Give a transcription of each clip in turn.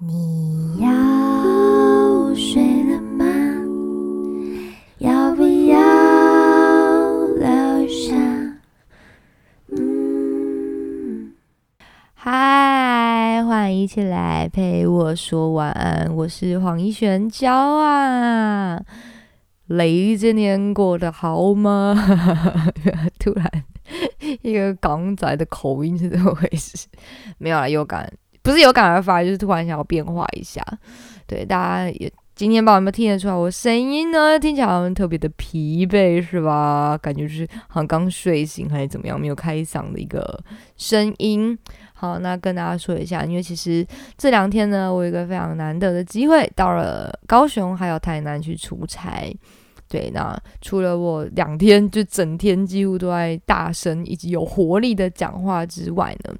你要睡了吗？要不要留下？嗯，嗨，欢迎一起来陪我说晚安，我是黄一璇娇啊。雷这年过得好吗？突然一个港仔的口音是怎么回事？没有啊，有感不是有感而发，就是突然想要变化一下。对，大家也今天不知道有没有听得出来，我声音呢听起来好像特别的疲惫，是吧？感觉就是好像刚睡醒还是怎么样，没有开嗓的一个声音。好，那跟大家说一下，因为其实这两天呢，我有一个非常难得的机会，到了高雄还有台南去出差。对，那除了我两天就整天几乎都在大声以及有活力的讲话之外呢，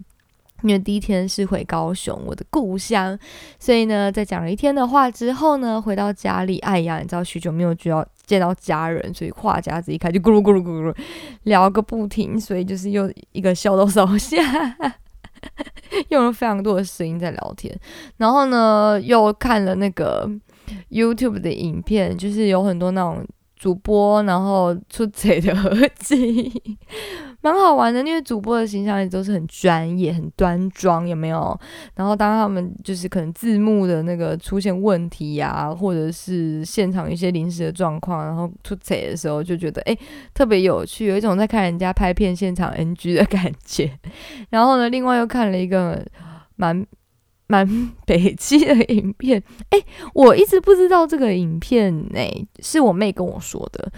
因为第一天是回高雄，我的故乡，所以呢，在讲了一天的话之后呢，回到家里，哎呀，你知道许久没有就要见到家人，所以话匣子一开就咕噜咕噜咕噜聊个不停，所以就是又一个笑到烧下。用了非常多的声音在聊天，然后呢，又看了那个 YouTube 的影片，就是有很多那种。主播，然后出贼的合集，蛮好玩的。因为主播的形象也都是很专业、很端庄，有没有？然后当他们就是可能字幕的那个出现问题呀，或者是现场一些临时的状况，然后出彩的时候，就觉得哎特别有趣，有一种在看人家拍片现场 NG 的感觉。然后呢，另外又看了一个蛮。蛮北极的影片，哎，我一直不知道这个影片呢，是我妹跟我说的。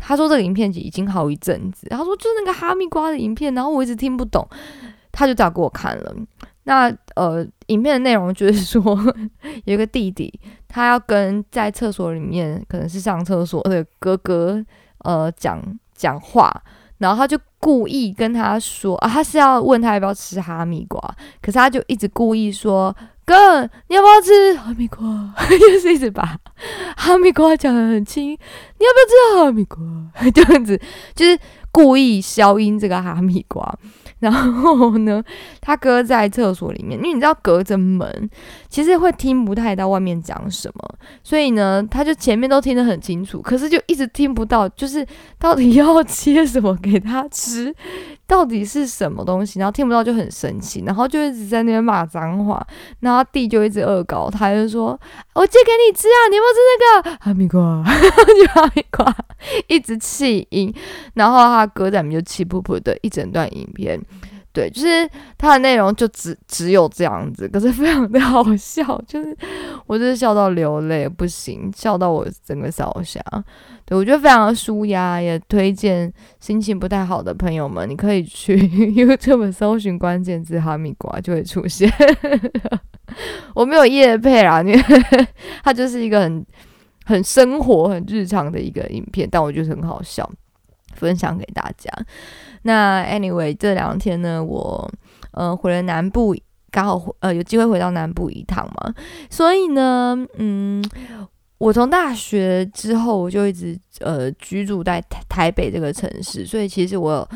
他说这个影片已经好一阵子，他说就是那个哈密瓜的影片，然后我一直听不懂，他就找给我看了。那呃，影片的内容就是 说，有一个弟弟，他要跟在厕所里面可能是上厕所的哥哥呃讲讲话。然后他就故意跟他说啊，他是要问他要不要吃哈密瓜，可是他就一直故意说哥，你要不要吃哈密瓜？就是一直把哈密瓜讲得很轻，你要不要吃哈密瓜？这样子就是故意消音这个哈密瓜。然后呢，他哥在厕所里面，因为你知道隔着门，其实会听不太到外面讲什么，所以呢，他就前面都听得很清楚，可是就一直听不到，就是 到底要切什么给他吃，到底是什么东西，然后听不到就很生气，然后就一直在那边骂脏话，然后弟就一直恶搞他，就说：“我借给你吃啊，你要不要吃那个哈密瓜？哈密瓜，一直气音，然后他哥在里面就气噗噗的一整段影片。”对，就是它的内容就只只有这样子，可是非常的好笑，就是我就是笑到流泪，不行，笑到我整个烧瞎。对我觉得非常的舒压，也推荐心情不太好的朋友们，你可以去 YouTube 搜寻关键字哈密瓜就会出现。我没有夜配啦，因为它就是一个很很生活、很日常的一个影片，但我觉得很好笑。分享给大家。那 anyway，这两天呢，我呃回了南部，刚好呃有机会回到南部一趟嘛。所以呢，嗯，我从大学之后我就一直呃居住在台台北这个城市，所以其实我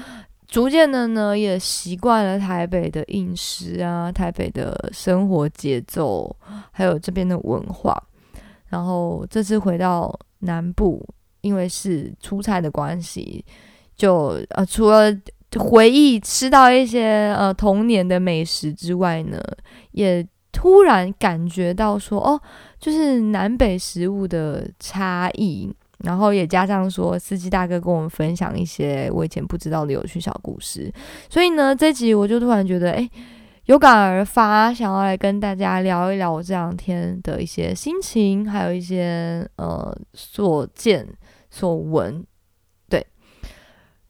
逐渐的呢也习惯了台北的饮食啊，台北的生活节奏，还有这边的文化。然后这次回到南部。因为是出差的关系，就呃除了回忆吃到一些呃童年的美食之外呢，也突然感觉到说哦，就是南北食物的差异，然后也加上说司机大哥跟我们分享一些我以前不知道的有趣小故事，所以呢这集我就突然觉得哎有感而发，想要来跟大家聊一聊我这两天的一些心情，还有一些呃所见。所闻，对。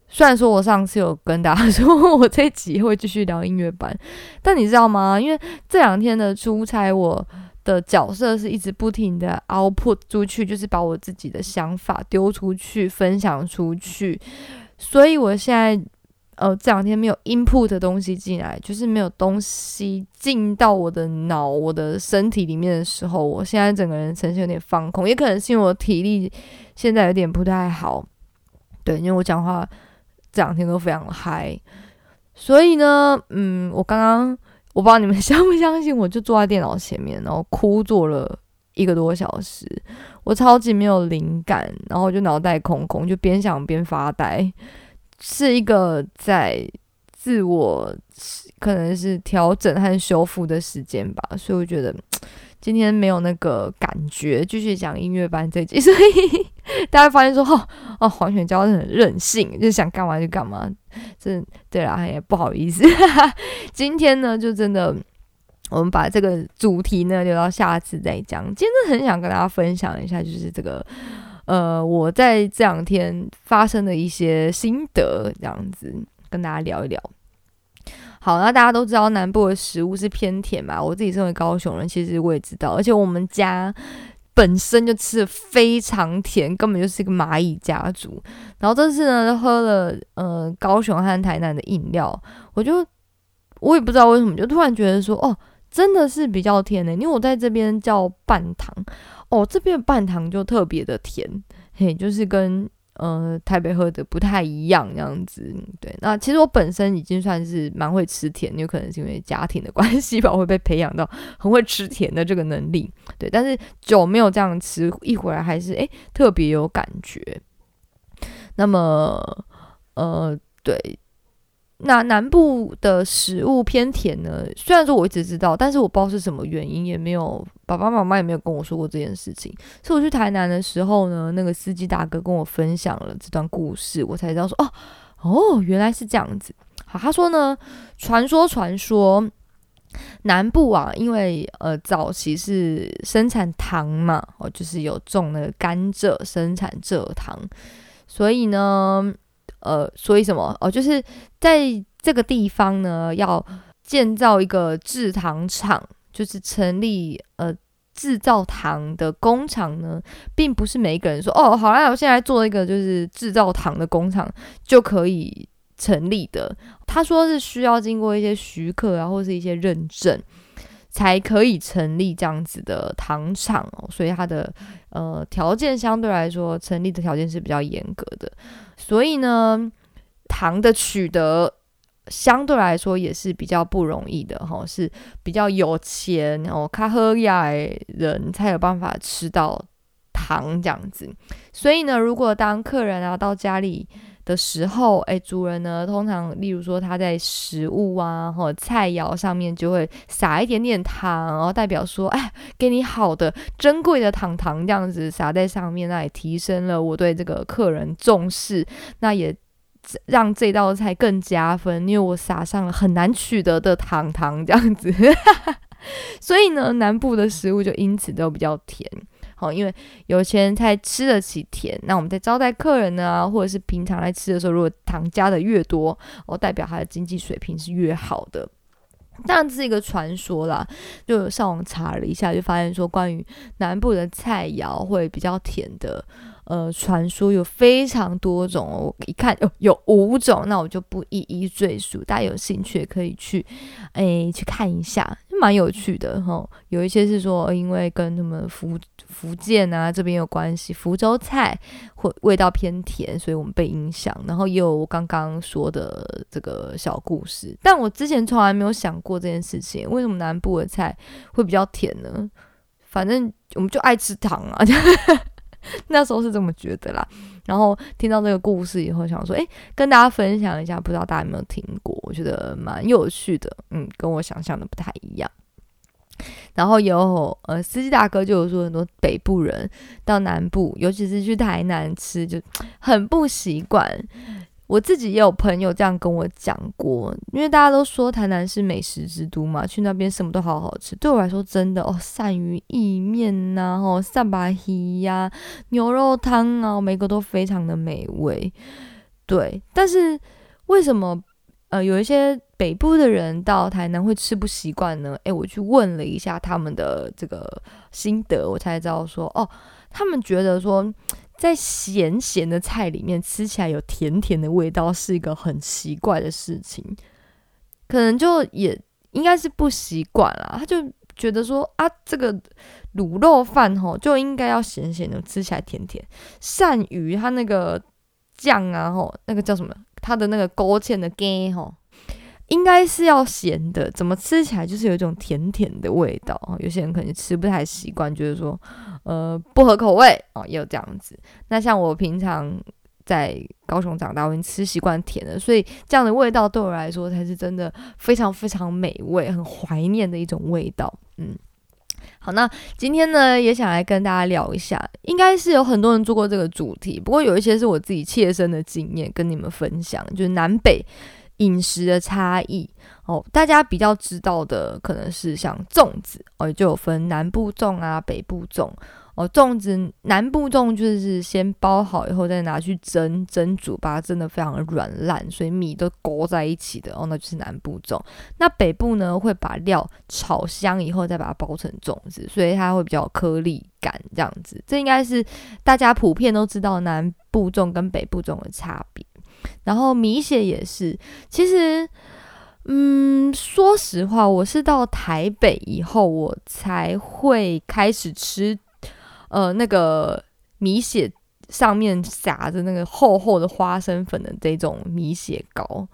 虽然说我上次有跟大家 说，我这集会继续聊音乐版，但你知道吗？因为这两天的出差，我的角色是一直不停的 output 出去，就是把我自己的想法丢出去，分享出去。所以我现在。呃，这两天没有 input 的东西进来，就是没有东西进到我的脑、我的身体里面的时候，我现在整个人呈现有点放空，也可能是因为我体力现在有点不太好。对，因为我讲话这两天都非常嗨，所以呢，嗯，我刚刚我不知道你们 相不相信，我就坐在电脑前面，然后哭坐了一个多小时，我超级没有灵感，然后就脑袋空空，就边想边发呆，是一个在自我可能是调整和修复的时间吧，所以我觉得。今天没有那个感觉，继续讲音乐班这集，所以大家发现说，哦哦，黄选娇很任性，就想干嘛就干嘛。这对啦，也不好意思，今天呢，就真的，我们把这个主题呢留到下次再讲。今天很想跟大家分享一下，就是这个，呃，我在这两天发生的一些心得，这样子跟大家聊一聊。好，那大家都知道南部的食物是偏甜嘛？我自己身为高雄人，其实我也知道，而且我们家本身就吃的非常甜，根本就是一个蚂蚁家族。然后这次呢，喝了呃高雄和台南的饮料，我就我也不知道为什么，就突然觉得说，哦，真的是比较甜的，因为我在这边叫半糖，哦，这边的半糖就特别的甜，嘿，就是跟。呃，台北喝的不太一样，这样子。对，那其实我本身已经算是蛮会吃甜，有可能是因为家庭的关系吧，会被培养到很会吃甜的这个能力。对，但是酒没有这样吃，一回来还是诶特别有感觉。那么，呃，对。那南部的食物偏甜呢？虽然说我一直知道，但是我不知道是什么原因，也没有爸爸妈妈也没有跟我说过这件事情。是我去台南的时候呢，那个司机大哥跟我分享了这段故事，我才知道说哦哦，原来是这样子。好，他说呢，传说传说南部啊，因为呃早期是生产糖嘛，哦，就是有种那个甘蔗生产蔗糖，所以呢。呃，所以什么哦？就是在这个地方呢，要建造一个制糖厂，就是成立呃制造糖的工厂呢，并不是每一个人说哦，好啦，我现在做一个就是制造糖的工厂就可以成立的。他说是需要经过一些许可啊，或是一些认证。才可以成立这样子的糖厂哦，所以它的呃条件相对来说成立的条件是比较严格的，所以呢，糖的取得相对来说也是比较不容易的哈，是比较有钱哦，卡喝亚人才有办法吃到糖这样子，所以呢，如果当客人啊到家里。的时候，哎，主人呢，通常例如说他在食物啊或菜肴上面就会撒一点点糖，然后代表说，哎，给你好的珍贵的糖糖这样子撒在上面，那也提升了我对这个客人重视，那也让这道菜更加分，因为我撒上了很难取得的糖糖这样子，所以呢，南部的食物就因此都比较甜。好，因为有钱人才吃得起甜。那我们在招待客人呢，或者是平常来吃的时候，如果糖加的越多，哦，代表他的经济水平是越好的。当然这是一个传说啦，就上网查了一下，就发现说关于南部的菜肴会比较甜的。呃，传说有非常多种，我一看哦，有五种，那我就不一一赘述。大家有兴趣可以去，哎，去看一下，蛮有趣的哈。有一些是说，因为跟他们福福建啊这边有关系，福州菜会味道偏甜，所以我们被影响。然后也有我刚刚说的这个小故事，但我之前从来没有想过这件事情，为什么南部的菜会比较甜呢？反正我们就爱吃糖啊。那时候是这么觉得啦，然后听到这个故事以后，想说，诶，跟大家分享一下，不知道大家有没有听过？我觉得蛮有趣的，嗯，跟我想象的不太一样。然后有呃，司机大哥就有说，很多北部人到南部，尤其是去台南吃，就很不习惯。我自己也有朋友这样跟我讲过，因为大家都说台南是美食之都嘛，去那边什么都好好吃。对我来说，真的哦，鳝鱼意面呐，哦，三把鱼呀，牛肉汤啊，每个都非常的美味。对，但是为什么呃有一些北部的人到台南会吃不习惯呢？诶，我去问了一下他们的这个心得，我才知道说，哦，他们觉得说。在咸咸的菜里面吃起来有甜甜的味道，是一个很奇怪的事情。可能就也应该是不习惯啦，他就觉得说啊，这个卤肉饭吼就应该要咸咸的，吃起来甜甜。鳝鱼它那个酱啊吼，那个叫什么？它的那个勾芡的羹吼，应该是要咸的，怎么吃起来就是有一种甜甜的味道有些人可能吃不太习惯，觉得说呃不合口味哦，也有这样子。那像我平常在高雄长大，我已经吃习惯甜的，所以这样的味道对我来说才是真的非常非常美味、很怀念的一种味道。嗯，好，那今天呢也想来跟大家聊一下，应该是有很多人做过这个主题，不过有一些是我自己切身的经验跟你们分享，就是南北。饮食的差异哦，大家比较知道的可能是像粽子哦，就有分南部粽啊、北部粽哦。粽子南部粽就是先包好以后再拿去蒸蒸煮，把它蒸的非常软烂，所以米都勾在一起的哦，那就是南部粽。那北部呢会把料炒香以后再把它包成粽子，所以它会比较颗粒感这样子。这应该是大家普遍都知道南部粽跟北部粽的差别。然后米血也是，其实，嗯，说实话，我是到台北以后，我才会开始吃，呃，那个米血上面撒着那个厚厚的花生粉的这种米血糕。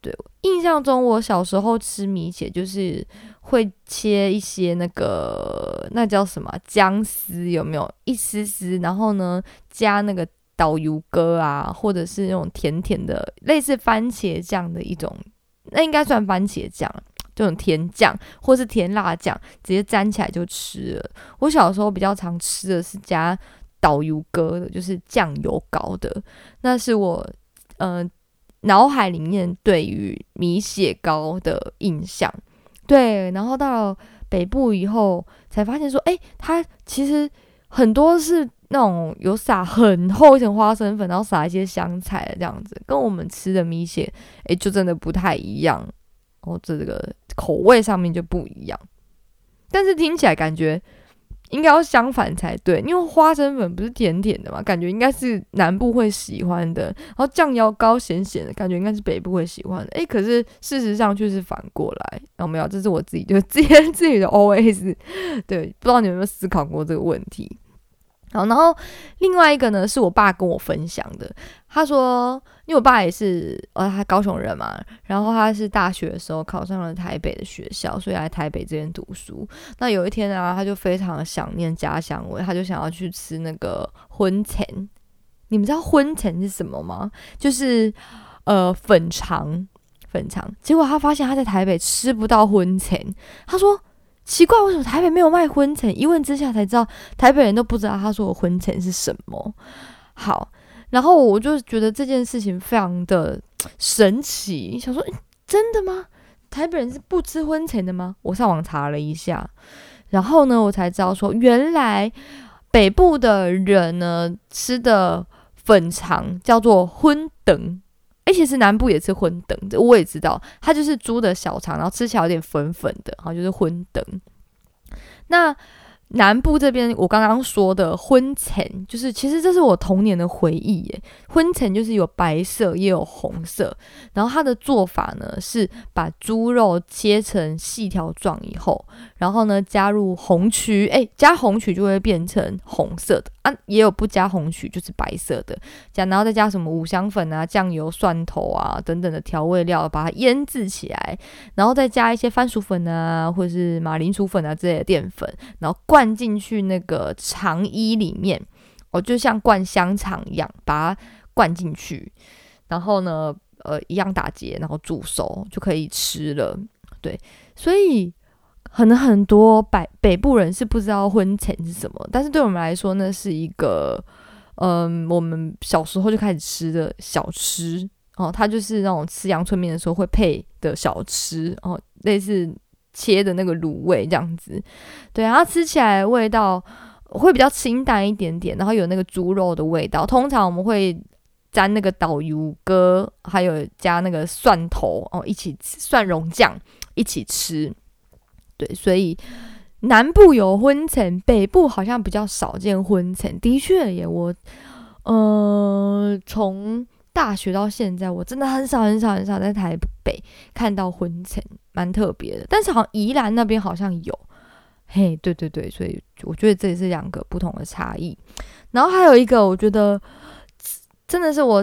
对，印象中我小时候吃米血，就是会切一些那个那叫什么姜丝，有没有一丝丝？然后呢，加那个。导游哥啊，或者是那种甜甜的，类似番茄酱的一种，那应该算番茄酱，这种甜酱或是甜辣酱，直接沾起来就吃了。我小时候比较常吃的是加导游哥的，就是酱油膏的，那是我呃脑海里面对于米血糕的印象。对，然后到北部以后才发现说，哎，它其实很多是。那种有撒很厚一层花生粉，然后撒一些香菜这样子，跟我们吃的米血，诶，就真的不太一样。哦，这个口味上面就不一样。但是听起来感觉应该要相反才对，因为花生粉不是甜甜的嘛，感觉应该是南部会喜欢的。然后酱油膏咸咸的，感觉应该是北部会喜欢的。诶，可是事实上却是反过来，有没有？这是我自己就自言自语的 O S。对，不知道你有没有思考过这个问题？好，然后另外一个呢，是我爸跟我分享的。他说，因为我爸也是呃，他高雄人嘛，然后他是大学的时候考上了台北的学校，所以来台北这边读书。那有一天啊，他就非常想念家乡味，他就想要去吃那个荤钱。你们知道荤钱是什么吗？就是呃粉肠，粉肠。结果他发现他在台北吃不到荤钱，他说。奇怪，为什么台北没有卖婚城？一问之下才知道，台北人都不知道他说的婚城是什么。好，然后我就觉得这件事情非常的神奇，想说真的吗？台北人是不吃婚城的吗？我上网查了一下，然后呢，我才知道说，原来北部的人呢吃的粉肠叫做荤等。其实南部也吃荤等，我也知道，它就是猪的小肠，然后吃起来有点粉粉的，然后就是荤等。那南部这边，我刚刚说的昏橙，就是其实这是我童年的回忆耶。昏橙就是有白色也有红色，然后它的做法呢是把猪肉切成细条状以后，然后呢加入红曲，哎，加红曲就会变成红色的啊，也有不加红曲就是白色的，加然后再加什么五香粉啊、酱油、蒜头啊等等的调味料，把它腌制起来，然后再加一些番薯粉啊或者是马铃薯粉啊之类的淀粉，然后灌。灌进去那个肠衣里面，哦，就像灌香肠一样，把它灌进去，然后呢，呃，一样打结，然后煮熟就可以吃了。对，所以可能很多北北部人是不知道荤前是什么，但是对我们来说，那是一个，嗯，我们小时候就开始吃的小吃哦，它就是那种吃阳春面的时候会配的小吃哦，类似。切的那个卤味这样子，对，然后吃起来味道会比较清淡一点点，然后有那个猪肉的味道。通常我们会沾那个导游哥，还有加那个蒜头哦，一起蒜蓉酱一起吃。对，所以南部有昏城，北部好像比较少见昏城。的确也，我呃从。大学到现在，我真的很少很少很少在台北看到婚前，蛮特别的。但是好像宜兰那边好像有，嘿，对对对，所以我觉得这也是两个不同的差异。然后还有一个，我觉得真的是我，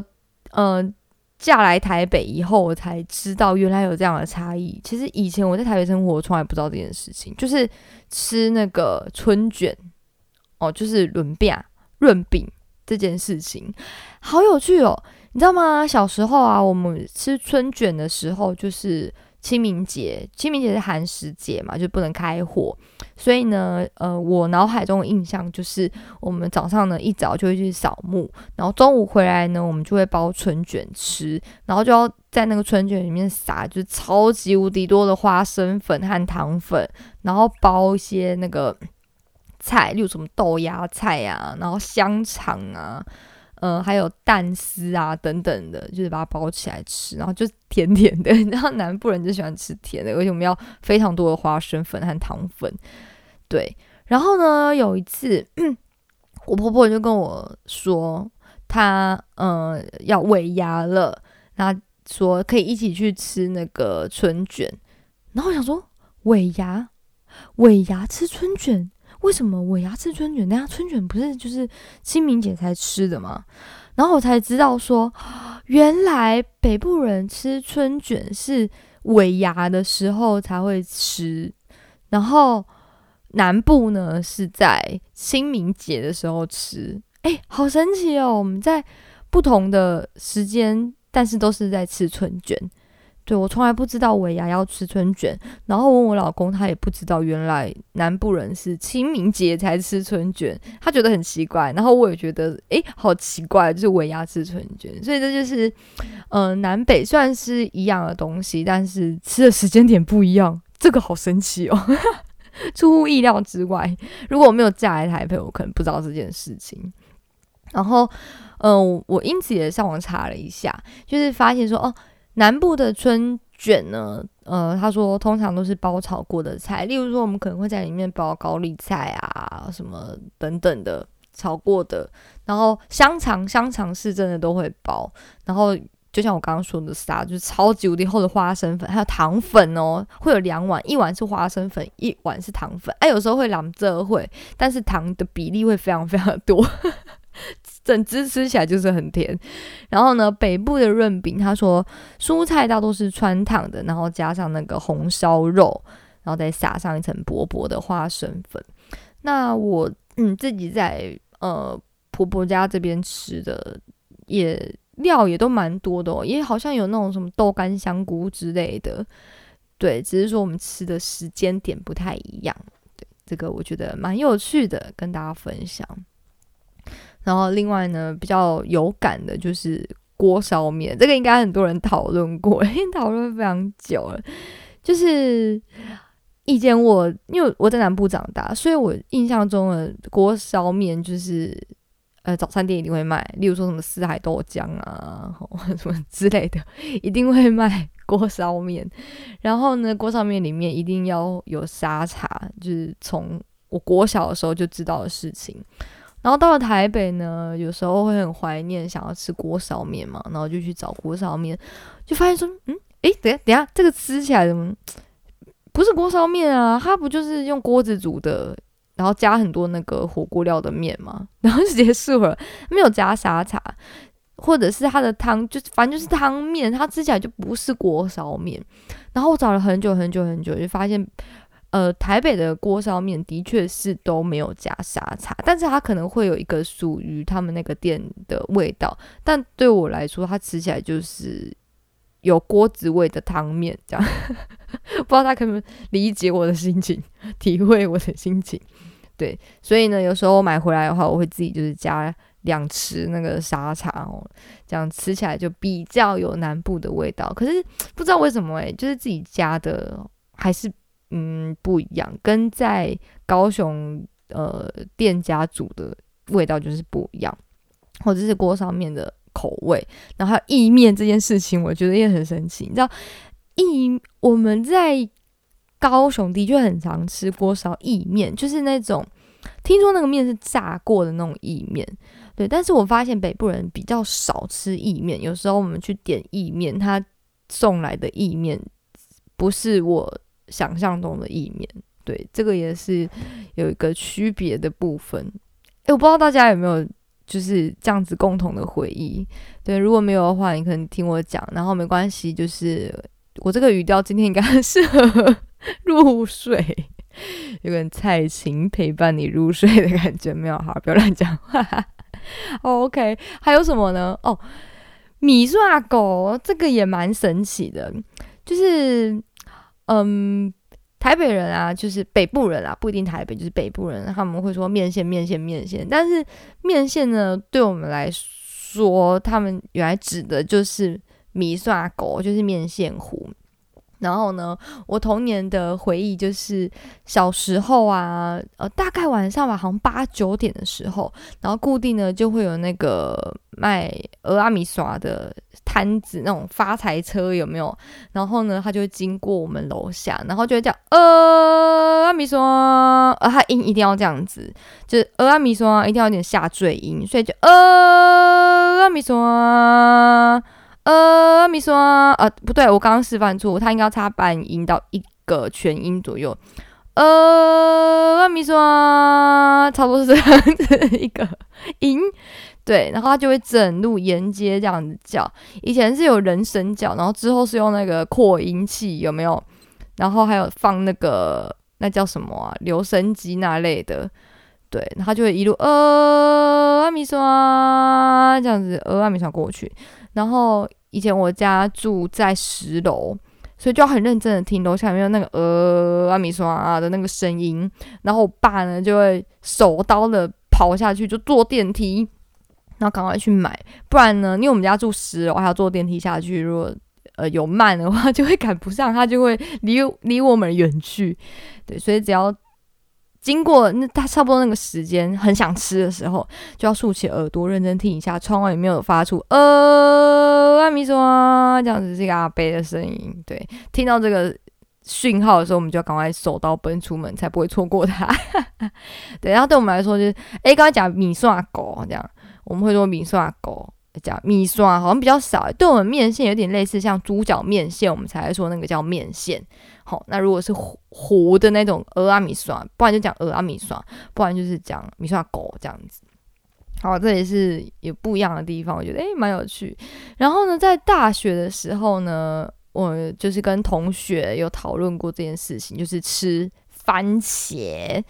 呃，嫁来台北以后，我才知道原来有这样的差异。其实以前我在台北生活，我从来不知道这件事情，就是吃那个春卷哦，就是润饼、润饼这件事情，好有趣哦。你知道吗？小时候啊，我们吃春卷的时候，就是清明节。清明节是寒食节嘛，就不能开火。所以呢，呃，我脑海中的印象就是，我们早上呢一早就会去扫墓，然后中午回来呢，我们就会包春卷吃，然后就要在那个春卷里面撒，就是超级无敌多的花生粉和糖粉，然后包一些那个菜，例如什么豆芽菜啊，然后香肠啊。呃，还有蛋丝啊等等的，就是把它包起来吃，然后就甜甜的。然后南部人就喜欢吃甜的，而且我们要非常多的花生粉和糖粉。对，然后呢，有一次我婆婆就跟我说，她呃要尾牙了，然后说可以一起去吃那个春卷。然后我想说，尾牙，尾牙吃春卷。为什么尾牙吃春卷？那春卷不是就是清明节才吃的吗？然后我才知道说，原来北部人吃春卷是尾牙的时候才会吃，然后南部呢是在清明节的时候吃。哎，好神奇哦！我们在不同的时间，但是都是在吃春卷。对我从来不知道尾牙要吃春卷，然后问我老公，他也不知道原来南部人是清明节才吃春卷，他觉得很奇怪，然后我也觉得诶，好奇怪，就是尾牙吃春卷，所以这就是，嗯，南北算是一样的东西，但是吃的时间点不一样，这个好神奇哦，出乎意料之外。如果我没有嫁来台北，我可能不知道这件事情。然后，嗯，我因此也上网查了一下，就是发现说，哦。南部的春卷呢，呃，他说通常都是包炒过的菜，例如说我们可能会在里面包高丽菜啊，什么等等的炒过的，然后香肠，香肠是真的都会包，然后就像我刚刚说的撒，就是超级无敌厚的花生粉，还有糖粉哦，会有两碗，一碗是花生粉，一碗是糖粉，哎，有时候会两这会，但是糖的比例会非常非常多。整只吃起来就是很甜，然后呢，北部的润饼，他说蔬菜大多是穿烫的，然后加上那个红烧肉，然后再撒上一层薄薄的花生粉。那我嗯自己在呃婆婆家这边吃的也料也都蛮多的，哦，也好像有那种什么豆干香菇之类的，对，只是说我们吃的时间点不太一样。对，这个我觉得蛮有趣的，跟大家分享。然后另外呢，比较有感的就是锅烧面，这个应该很多人讨论过，因为讨论非常久了。就是以前我因为我在南部长大，所以我印象中的锅烧面就是呃早餐店一定会卖，例如说什么四海豆浆啊什么之类的，一定会卖锅烧面。然后呢，锅烧面里面一定要有沙茶，就是从我国小的时候就知道的事情。然后到了台北呢，有时候会很怀念，想要吃锅烧面嘛，然后就去找锅烧面，就发现说，嗯，诶，等下等下，这个吃起来怎么不是锅烧面啊？它不就是用锅子煮的，然后加很多那个火锅料的面吗？然后就结束了，没有加沙茶，或者是它的汤，就反正就是汤面，它吃起来就不是锅烧面。然后我找了很久很久很久，就发现。呃，台北的锅烧面的确是都没有加沙茶，但是它可能会有一个属于他们那个店的味道。但对我来说，它吃起来就是有锅子味的汤面，这样 不知道他可不可以理解我的心情，体会我的心情。对，所以呢，有时候我买回来的话，我会自己就是加两匙那个沙茶哦，这样吃起来就比较有南部的味道。可是不知道为什么诶，就是自己加的还是。嗯，不一样，跟在高雄呃店家煮的味道就是不一样，或者是锅上面的口味，然后意面这件事情，我觉得也很神奇。你知道，意我们在高雄的确很常吃锅烧意面，就是那种听说那个面是炸过的那种意面，对。但是我发现北部人比较少吃意面，有时候我们去点意面，他送来的意面不是我。想象中的意面，对这个也是有一个区别的部分。诶，我不知道大家有没有就是这样子共同的回忆。对，如果没有的话，你可能听我讲，然后没关系，就是我这个语调今天应该很适合入睡，有点蔡琴陪伴你入睡的感觉，没有？哈，不要乱讲话。OK，还有什么呢？哦，米刷狗这个也蛮神奇的，就是嗯。台北人啊，就是北部人啊，不一定台北，就是北部人，他们会说面线、面线、面线。但是面线呢，对我们来说，他们原来指的就是米刷狗，就是面线糊。然后呢，我童年的回忆就是小时候啊，呃，大概晚上吧，好像八九点的时候，然后固定呢就会有那个卖俄阿米刷的摊子，那种发财车有没有？然后呢，他就会经过我们楼下，然后就会叫呃阿米刷，呃，他音一定要这样子，就是呃阿米刷一定要有点下坠音，所以就呃阿米刷。呃，米刷，呃，不对，我刚刚示范错，它应该要插半音到一个全音左右。呃，米刷，差不多是这样子一个音，对，然后它就会整路沿街这样子叫。以前是有人声叫，然后之后是用那个扩音器，有没有？然后还有放那个那叫什么啊，留声机那类的，对，他就会一路呃，阿米刷这样子，呃，阿米刷过去，然后。以前我家住在十楼，所以就要很认真的听楼下有没有那个呃阿米刷的那个声音。然后我爸呢就会手刀的跑下去，就坐电梯，然后赶快去买。不然呢，因为我们家住十楼，还要坐电梯下去，如果呃有慢的话，就会赶不上，他就会离离我们远去。对，所以只要。经过那他差不多那个时间，很想吃的时候，就要竖起耳朵，认真听一下窗外有没有发出呃阿米说这样子这个阿贝的声音。对，听到这个讯号的时候，我们就要赶快手刀奔出门，才不会错过它。对，然后对我们来说就是，哎，刚才讲米刷狗这样，我们会说米刷狗。讲米刷好像比较少，对我们面线有点类似，像猪脚面线，我们才会说那个叫面线。好，那如果是糊糊的那种鹅阿米刷，不然就讲鹅阿米刷，不然就是讲米刷狗这样子。好，这也是有不一样的地方，我觉得诶蛮有趣。然后呢，在大学的时候呢，我就是跟同学有讨论过这件事情，就是吃番茄。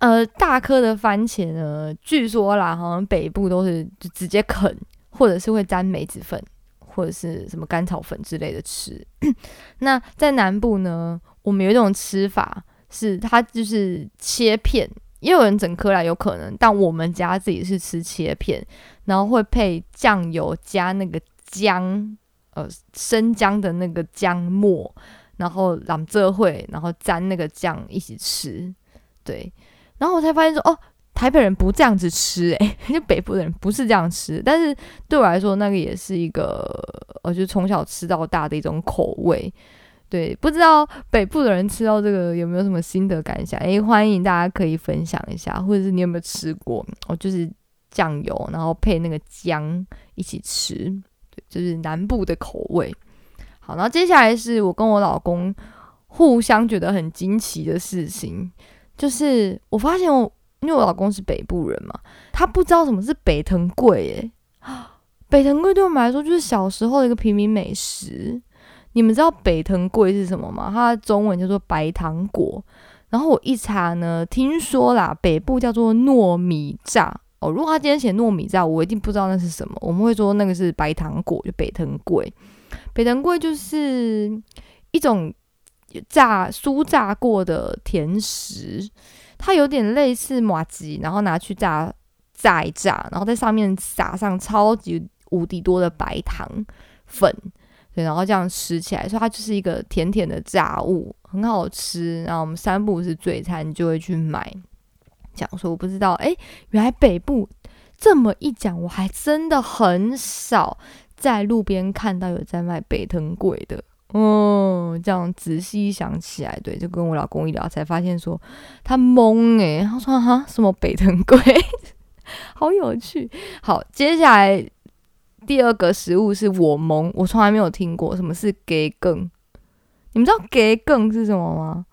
呃，大颗的番茄呢，据说啦，好像北部都是就直接啃，或者是会沾梅子粉，或者是什么甘草粉之类的吃。那在南部呢，我们有一种吃法，是它就是切片，也有人整颗来，有可能，但我们家自己是吃切片，然后会配酱油加那个姜，呃，生姜的那个姜末，然后揽这会，然后沾那个酱一起吃，对。然后我才发现说，哦，台北人不这样子吃，诶，就北部的人不是这样吃。但是对我来说，那个也是一个，我就从小吃到大的一种口味。对，不知道北部的人吃到这个有没有什么心得感想？诶，欢迎大家可以分享一下，或者是你有没有吃过？哦，就是酱油，然后配那个姜一起吃，对，就是南部的口味。好，然后接下来是我跟我老公互相觉得很惊奇的事情。就是我发现我，因为我老公是北部人嘛，他不知道什么是北藤贵诶，北藤贵对我们来说就是小时候的一个平民美食。你们知道北藤贵是什么吗？它的中文叫做白糖果。然后我一查呢，听说啦，北部叫做糯米炸哦。如果他今天写糯米炸，我一定不知道那是什么。我们会说那个是白糖果，就北藤贵。北藤贵就是一种。炸酥炸过的甜食，它有点类似马吉，然后拿去炸炸一炸，然后在上面撒上超级无敌多的白糖粉，对，然后这样吃起来，所以它就是一个甜甜的炸物，很好吃。然后我们三步是嘴餐，你就会去买。讲说我不知道，哎，原来北部这么一讲，我还真的很少在路边看到有在卖北藤贵的。哦，这样仔细一想起来，对，就跟我老公一聊，才发现说他懵诶，他说哈什么北藤龟，好有趣。好，接下来第二个食物是我懵，我从来没有听过什么是给更，你们知道给更是什么吗？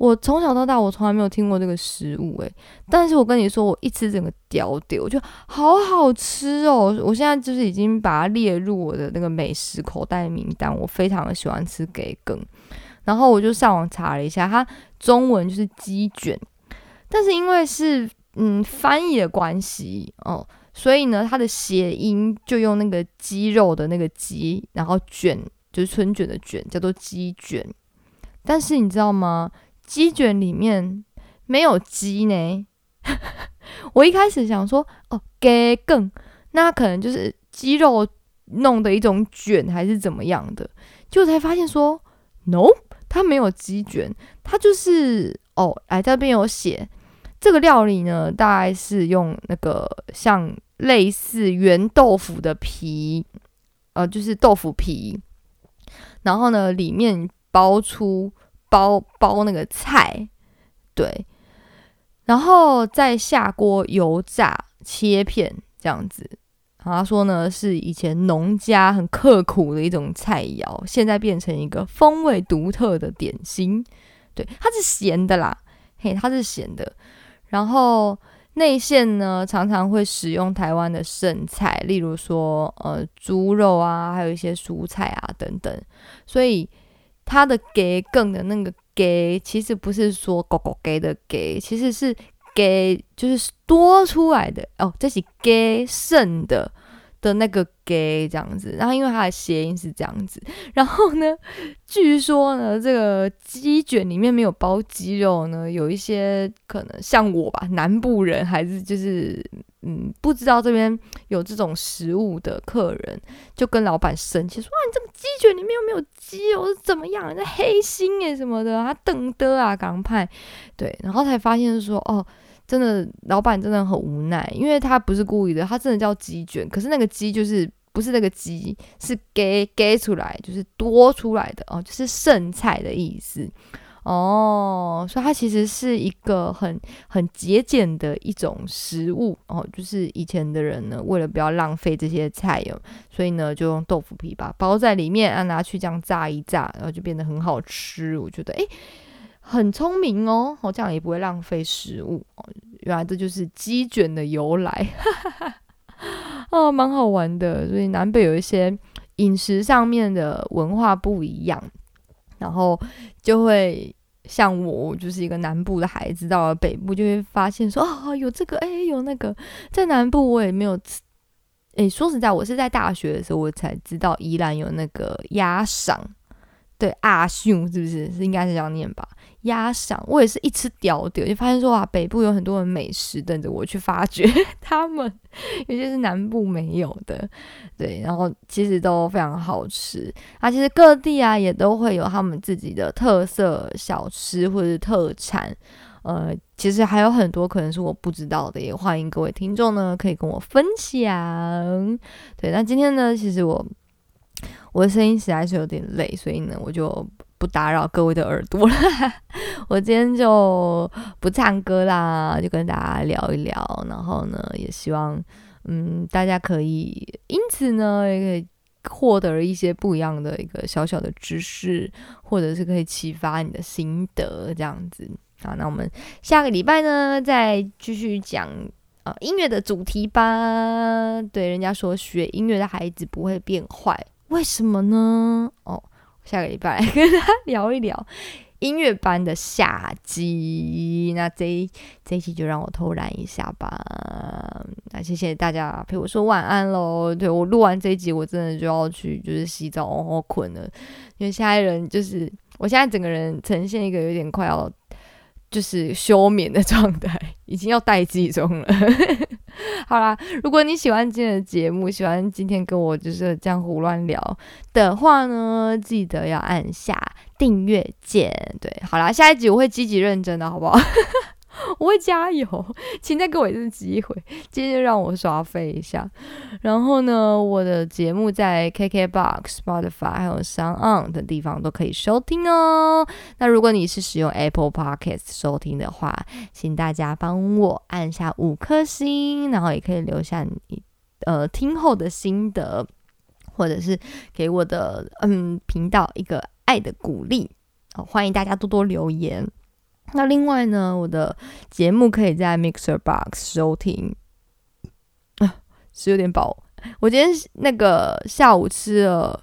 我从小到大我从来没有听过这个食物诶，但是我跟你说，我一吃整个屌屌，我觉得好好吃哦！我现在就是已经把它列入我的那个美食口袋名单，我非常的喜欢吃给羹。然后我就上网查了一下，它中文就是鸡卷，但是因为是嗯翻译的关系哦，所以呢，它的谐音就用那个鸡肉的那个鸡，然后卷就是春卷的卷，叫做鸡卷。但是你知道吗？鸡卷里面没有鸡呢。我一开始想说，哦，给更，那可能就是鸡肉弄的一种卷，还是怎么样的？就才发现说，no，它没有鸡卷，它就是哦，哎，这边有写，这个料理呢，大概是用那个像类似圆豆腐的皮，呃，就是豆腐皮，然后呢，里面包出。包包那个菜，对，然后再下锅油炸切片这样子。他说呢，是以前农家很刻苦的一种菜肴，现在变成一个风味独特的点心。对，它是咸的啦，嘿，它是咸的。然后内馅呢，常常会使用台湾的剩菜，例如说呃猪肉啊，还有一些蔬菜啊等等，所以。它的给更的那个给，其实不是说狗狗给的给，其实是给就是多出来的哦，这是给剩的。的那个给这样子，然后因为它的谐音是这样子，然后呢，据说呢，这个鸡卷里面没有包鸡肉呢，有一些可能像我吧，南部人还是就是嗯，不知道这边有这种食物的客人，就跟老板生气说哇，你这个鸡卷里面又没有鸡肉，是怎么样？这黑心诶什么的，他瞪的啊，港派，对，然后才发现说哦。真的，老板真的很无奈，因为他不是故意的，他真的叫鸡卷，可是那个鸡就是不是那个鸡，是给给出来，就是多出来的哦，就是剩菜的意思哦，所以它其实是一个很很节俭的一种食物哦，就是以前的人呢，为了不要浪费这些菜哦，所以呢就用豆腐皮把包在里面，啊拿去这样炸一炸，然后就变得很好吃。我觉得诶。很聪明哦，我这样也不会浪费食物哦。原来这就是鸡卷的由来，哈哈哈哦，蛮好玩的。所以南北有一些饮食上面的文化不一样，然后就会像我，就是一个南部的孩子，到了北部就会发现说啊，有这个，哎，有那个。在南部我也没有吃，哎，说实在，我是在大学的时候我才知道宜兰有那个鸭嗓，对，阿秀是不是？是应该是这样念吧？鸭嗓，我也是一吃屌屌，就发现说啊，北部有很多的美食等着我去发掘，他们有些是南部没有的，对，然后其实都非常好吃。啊，其实各地啊也都会有他们自己的特色小吃或者是特产，呃，其实还有很多可能是我不知道的，也欢迎各位听众呢可以跟我分享。对，那今天呢，其实我我的声音实在是有点累，所以呢，我就。不打扰各位的耳朵了，我今天就不唱歌啦，就跟大家聊一聊。然后呢，也希望嗯大家可以因此呢也可以获得一些不一样的一个小小的知识，或者是可以启发你的心得这样子。好，那我们下个礼拜呢再继续讲呃音乐的主题吧。对，人家说学音乐的孩子不会变坏，为什么呢？哦。下个礼拜来 跟他聊一聊音乐班的下集，那这一这一期就让我偷懒一下吧。那谢谢大家陪我说晚安喽。对我录完这一集，我真的就要去就是洗澡，然后困了。因为现在人就是我现在整个人呈现一个有点快要。就是休眠的状态，已经要待机中了。好啦，如果你喜欢今天的节目，喜欢今天跟我就是这样胡乱聊的话呢，记得要按下订阅键。对，好啦，下一集我会积极认真的，好不好？我会加油，请再给我一次机会，今天让我刷飞一下。然后呢，我的节目在 KKBOX、Spotify 还有 Sound On 等地方都可以收听哦。那如果你是使用 Apple Podcast 收听的话，请大家帮我按下五颗星，然后也可以留下你呃听后的心得，或者是给我的嗯频道一个爱的鼓励。哦，欢迎大家多多留言。那另外呢，我的节目可以在 Mixer Box 收听。啊，是有点饱。我今天那个下午吃了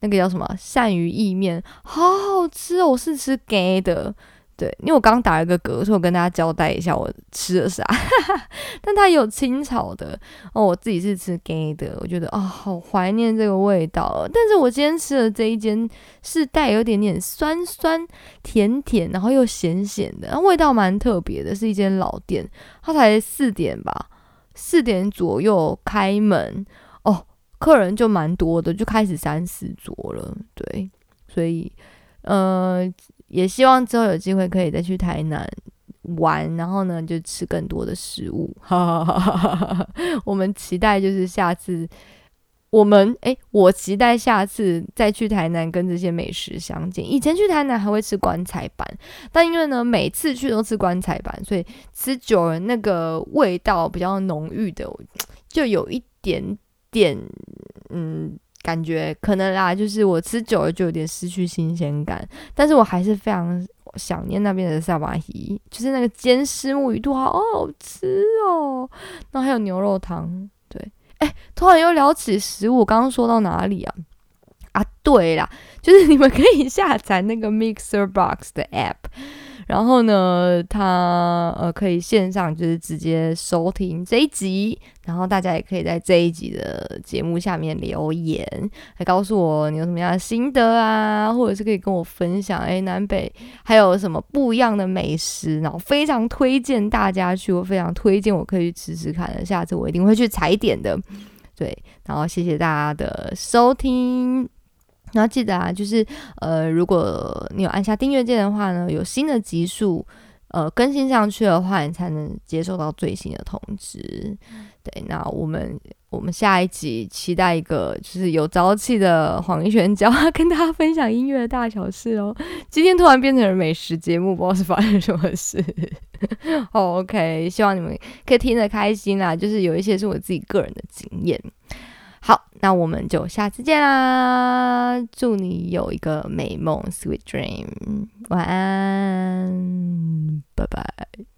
那个叫什么鳝鱼意面，好好吃哦！我是吃 gay 的。对，因为我刚打了个嗝，所以我跟大家交代一下我吃了啥。但它有清炒的哦，我自己是吃 gay 的，我觉得啊，好怀念这个味道。但是我今天吃的这一间是带有点点酸酸甜甜，然后又咸咸的，味道蛮特别的，是一间老店，它才四点吧，四点左右开门哦，客人就蛮多的，就开始三四桌了。对，所以呃。也希望之后有机会可以再去台南玩，然后呢就吃更多的食物。我们期待就是下次我们哎，我期待下次再去台南跟这些美食相见。以前去台南还会吃棺材板，但因为呢每次去都吃棺材板，所以吃久了那个味道比较浓郁的，就有一点点嗯。感觉可能啦，就是我吃久了就有点失去新鲜感，但是我还是非常想念那边的萨巴伊，就是那个煎丝木鱼肚，好好吃哦。然后还有牛肉汤，对，哎，突然又聊起食物，刚刚说到哪里啊？啊，对啦，就是你们可以下载那个 Mixer Box 的 App。然后呢，他呃可以线上就是直接收听这一集，然后大家也可以在这一集的节目下面留言，来告诉我你有什么样的心得啊，或者是可以跟我分享，哎，南北还有什么不一样的美食，然后非常推荐大家去，我非常推荐我可以去吃吃看的，下次我一定会去踩点的，对，然后谢谢大家的收听。然后记得啊，就是呃，如果你有按下订阅键的话呢，有新的集数呃更新上去的话，你才能接收到最新的通知。对，那我们我们下一集期待一个就是有朝气的黄一璇教跟大家分享音乐的大小事哦。今天突然变成了美食节目，不知道是发生什么事。OK，希望你们可以听得开心啦。就是有一些是我自己个人的经验。好那我们就下次见啦祝你有一个美梦 sweet dream 晚安拜拜。